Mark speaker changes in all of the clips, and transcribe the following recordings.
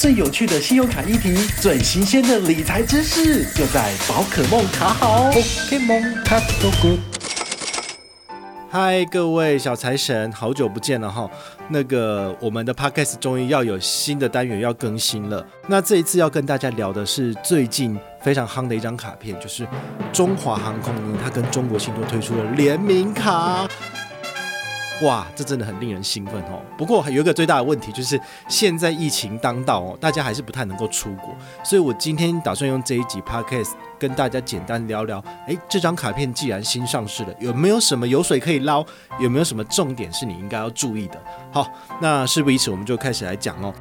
Speaker 1: 最有趣的信用卡议题，最新鲜的理财知识，就在宝可梦卡好。Pokemon 卡 so good。
Speaker 2: 嗨，各位小财神，好久不见了哈。那个，我们的 Podcast 终于要有新的单元要更新了。那这一次要跟大家聊的是最近非常夯的一张卡片，就是中华航空呢，它跟中国信托推出了联名卡。哇，这真的很令人兴奋哦。不过有一个最大的问题，就是现在疫情当道哦，大家还是不太能够出国。所以我今天打算用这一集 Podcast 跟大家简单聊聊。诶，这张卡片既然新上市了，有没有什么油水可以捞？有没有什么重点是你应该要注意的？好，那事不宜迟，我们就开始来讲哦。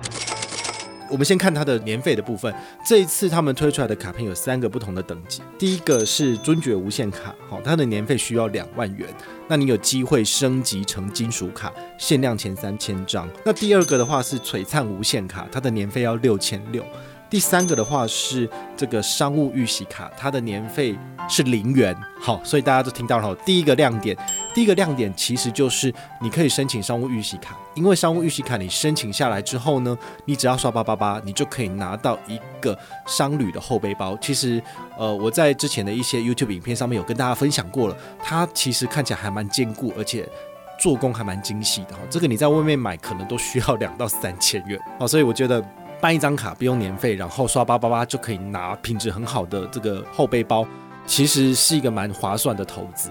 Speaker 2: 我们先看它的年费的部分。这一次他们推出来的卡片有三个不同的等级。第一个是尊爵无限卡，好，它的年费需要两万元，那你有机会升级成金属卡，限量前三千张。那第二个的话是璀璨无限卡，它的年费要六千六。第三个的话是这个商务预习卡，它的年费是零元。好，所以大家都听到了。第一个亮点，第一个亮点其实就是你可以申请商务预习卡，因为商务预习卡你申请下来之后呢，你只要刷八八八，你就可以拿到一个商旅的后背包。其实，呃，我在之前的一些 YouTube 影片上面有跟大家分享过了，它其实看起来还蛮坚固，而且做工还蛮精细的。哈，这个你在外面买可能都需要两到三千元。好，所以我觉得。办一张卡不用年费，然后刷八八八就可以拿品质很好的这个后背包，其实是一个蛮划算的投资。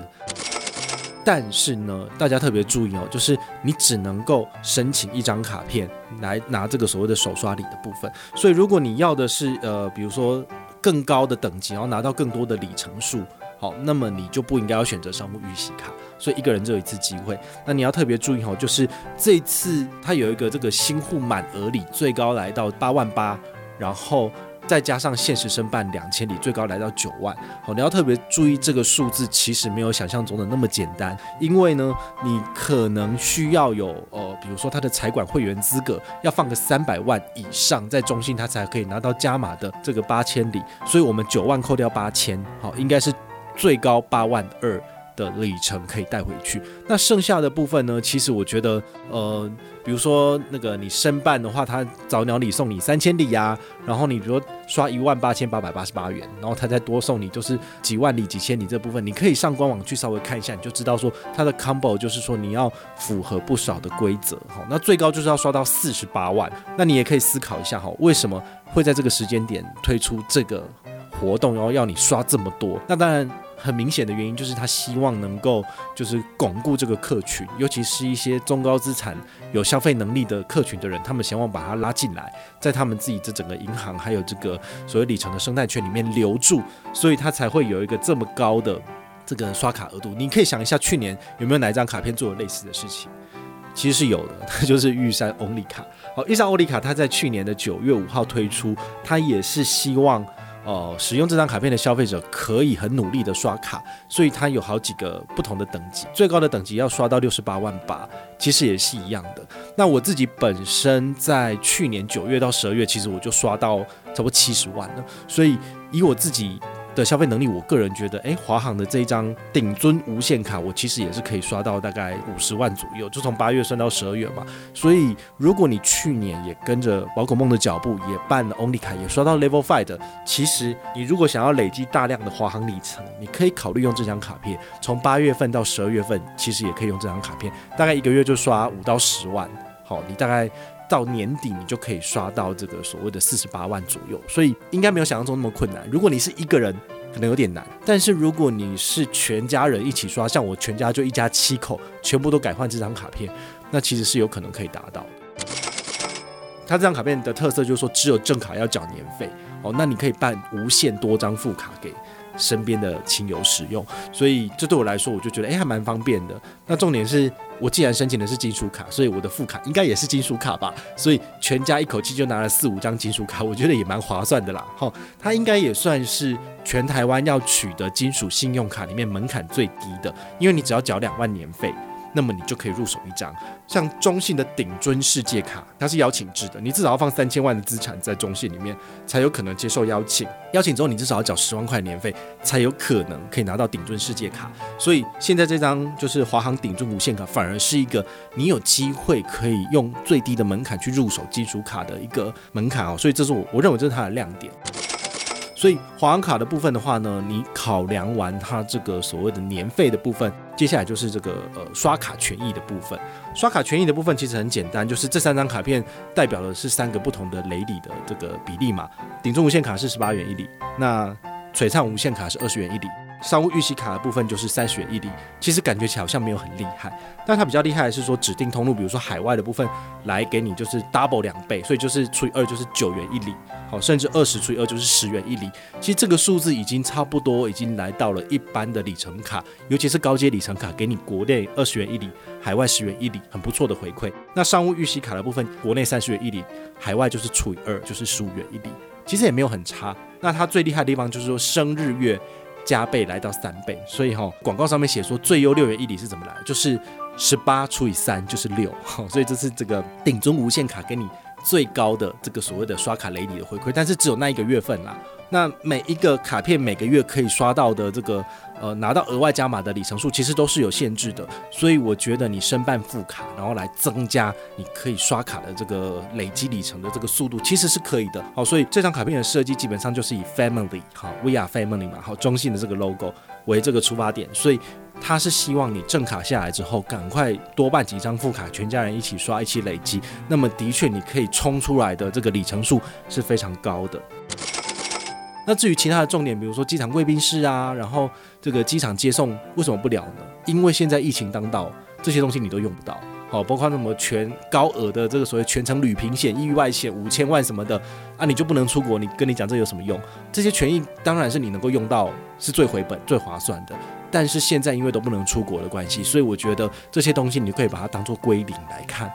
Speaker 2: 但是呢，大家特别注意哦，就是你只能够申请一张卡片来拿这个所谓的首刷礼的部分。所以如果你要的是呃，比如说更高的等级，然后拿到更多的里程数。好，那么你就不应该要选择商务预习卡，所以一个人只有一次机会。那你要特别注意哦，就是这次它有一个这个新户满额礼，最高来到八万八，然后再加上限时申办两千里，最高来到九万。好，你要特别注意这个数字，其实没有想象中的那么简单，因为呢，你可能需要有呃，比如说他的财管会员资格要放个三百万以上，在中信他才可以拿到加码的这个八千里。所以我们九万扣掉八千，好，应该是。最高八万二的里程可以带回去，那剩下的部分呢？其实我觉得，呃，比如说那个你申办的话，他早鸟礼送你三千里呀，然后你比如说刷一万八千八百八十八元，然后他再多送你就是几万里、几千里这部分，你可以上官网去稍微看一下，你就知道说它的 combo 就是说你要符合不少的规则哈。那最高就是要刷到四十八万，那你也可以思考一下哈，为什么会在这个时间点推出这个活动，然后要你刷这么多？那当然。很明显的原因就是他希望能够就是巩固这个客群，尤其是一些中高资产、有消费能力的客群的人，他们希望把他拉进来，在他们自己这整个银行还有这个所谓里程的生态圈里面留住，所以他才会有一个这么高的这个刷卡额度。你可以想一下，去年有没有哪一张卡片做了类似的事情？其实是有的，它就是玉山欧力卡。好，玉山欧力卡，它在去年的九月五号推出，它也是希望。哦，使用这张卡片的消费者可以很努力的刷卡，所以它有好几个不同的等级，最高的等级要刷到六十八万八，其实也是一样的。那我自己本身在去年九月到十二月，其实我就刷到差不多七十万了，所以以我自己。的消费能力，我个人觉得，哎，华航的这一张顶尊无限卡，我其实也是可以刷到大概五十万左右，就从八月算到十二月嘛。所以，如果你去年也跟着宝可梦的脚步，也办了 Only 卡，也刷到 Level Five 的，其实你如果想要累积大量的华航里程，你可以考虑用这张卡片，从八月份到十二月份，其实也可以用这张卡片，大概一个月就刷五到十万。好，你大概。到年底你就可以刷到这个所谓的四十八万左右，所以应该没有想象中那么困难。如果你是一个人，可能有点难，但是如果你是全家人一起刷，像我全家就一家七口，全部都改换这张卡片，那其实是有可能可以达到的。它这张卡片的特色就是说，只有正卡要缴年费哦，那你可以办无限多张副卡给身边的亲友使用，所以这对我来说，我就觉得诶，还蛮方便的。那重点是我既然申请的是金属卡，所以我的副卡应该也是金属卡吧？所以全家一口气就拿了四五张金属卡，我觉得也蛮划算的啦。哈，它应该也算是全台湾要取得金属信用卡里面门槛最低的，因为你只要缴两万年费，那么你就可以入手一张。像中信的顶尊世界卡，它是邀请制的，你至少要放三千万的资产在中信里面，才有可能接受邀请。邀请之后，你至少要缴十万块年费，才有可能可以拿到顶尊世界卡。所以现在这张就是华航顶尊无限卡，反而是一个你有机会可以用最低的门槛去入手基础卡的一个门槛哦。所以这是我我认为这是它的亮点。所以华航卡的部分的话呢，你考量完它这个所谓的年费的部分，接下来就是这个呃刷卡权益的部分。刷卡权益的部分其实很简单，就是这三张卡片代表的是三个不同的雷里的这个比例嘛。顶中无限卡是十八元一里，那璀璨无限卡是二十元一里。商务预习卡的部分就是三十元一里，其实感觉起来好像没有很厉害，但它比较厉害的是说指定通路，比如说海外的部分来给你就是 double 两倍，所以就是除以二就是九元一里，好，甚至二十除以二就是十元一里。其实这个数字已经差不多已经来到了一般的里程卡，尤其是高阶里程卡，给你国内二十元一里，海外十元一里，很不错的回馈。那商务预习卡的部分，国内三十元一里，海外就是除以二就是十五元一里，其实也没有很差。那它最厉害的地方就是说生日月。加倍来到三倍，所以哈、广告上面写说最优六元一里是怎么来的？就是十八除以三就是六，所以这是这个顶尊无限卡给你最高的这个所谓的刷卡雷里的回馈，但是只有那一个月份啦。那每一个卡片每个月可以刷到的这个呃拿到额外加码的里程数，其实都是有限制的。所以我觉得你申办副卡，然后来增加你可以刷卡的这个累积里程的这个速度，其实是可以的。好，所以这张卡片的设计基本上就是以 family 好，we are family 嘛，好，中信的这个 logo 为这个出发点，所以他是希望你正卡下来之后，赶快多办几张副卡，全家人一起刷，一起累积。那么的确你可以冲出来的这个里程数是非常高的。那至于其他的重点，比如说机场贵宾室啊，然后这个机场接送为什么不了呢？因为现在疫情当道，这些东西你都用不到。好，包括什么全高额的这个所谓全程旅平险、意外险五千万什么的啊，你就不能出国？你跟你讲这有什么用？这些权益当然是你能够用到，是最回本、最划算的。但是现在因为都不能出国的关系，所以我觉得这些东西你可以把它当做归零来看。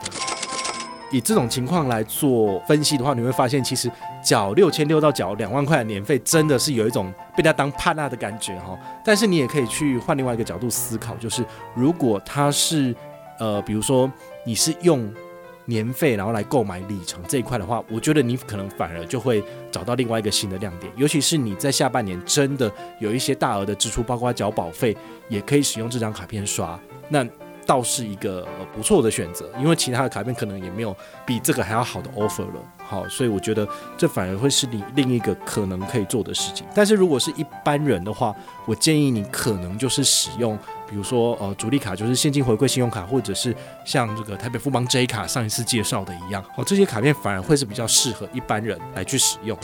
Speaker 2: 以这种情况来做分析的话，你会发现其实缴六千六到缴两万块的年费，真的是有一种被他当帕纳的感觉哈。但是你也可以去换另外一个角度思考，就是如果他是呃，比如说你是用年费然后来购买里程这一块的话，我觉得你可能反而就会找到另外一个新的亮点。尤其是你在下半年真的有一些大额的支出，包括缴保费，也可以使用这张卡片刷。那倒是一个呃不错的选择，因为其他的卡片可能也没有比这个还要好的 offer 了。好，所以我觉得这反而会是你另一个可能可以做的事情。但是如果是一般人的话，我建议你可能就是使用，比如说呃，主力卡就是现金回馈信用卡，或者是像这个台北富邦 J 卡上一次介绍的一样，哦，这些卡片反而会是比较适合一般人来去使用。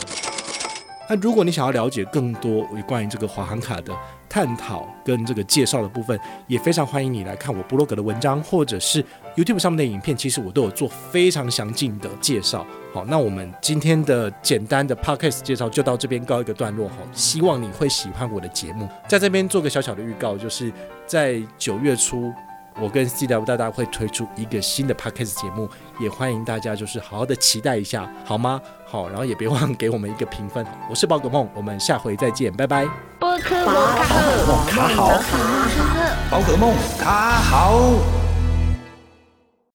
Speaker 2: 那如果你想要了解更多有关于这个华航卡的探讨跟这个介绍的部分，也非常欢迎你来看我部落格的文章，或者是 YouTube 上面的影片，其实我都有做非常详尽的介绍。好，那我们今天的简单的 Podcast 介绍就到这边告一个段落。好，希望你会喜欢我的节目，在这边做个小小的预告，就是在九月初。我跟 CW 大大会推出一个新的 Podcast 节目，也欢迎大家就是好好的期待一下，好吗？好，然后也别忘给我们一个评分。我是宝可梦，我们下回再见，拜拜。宝可梦卡好，宝可梦卡好。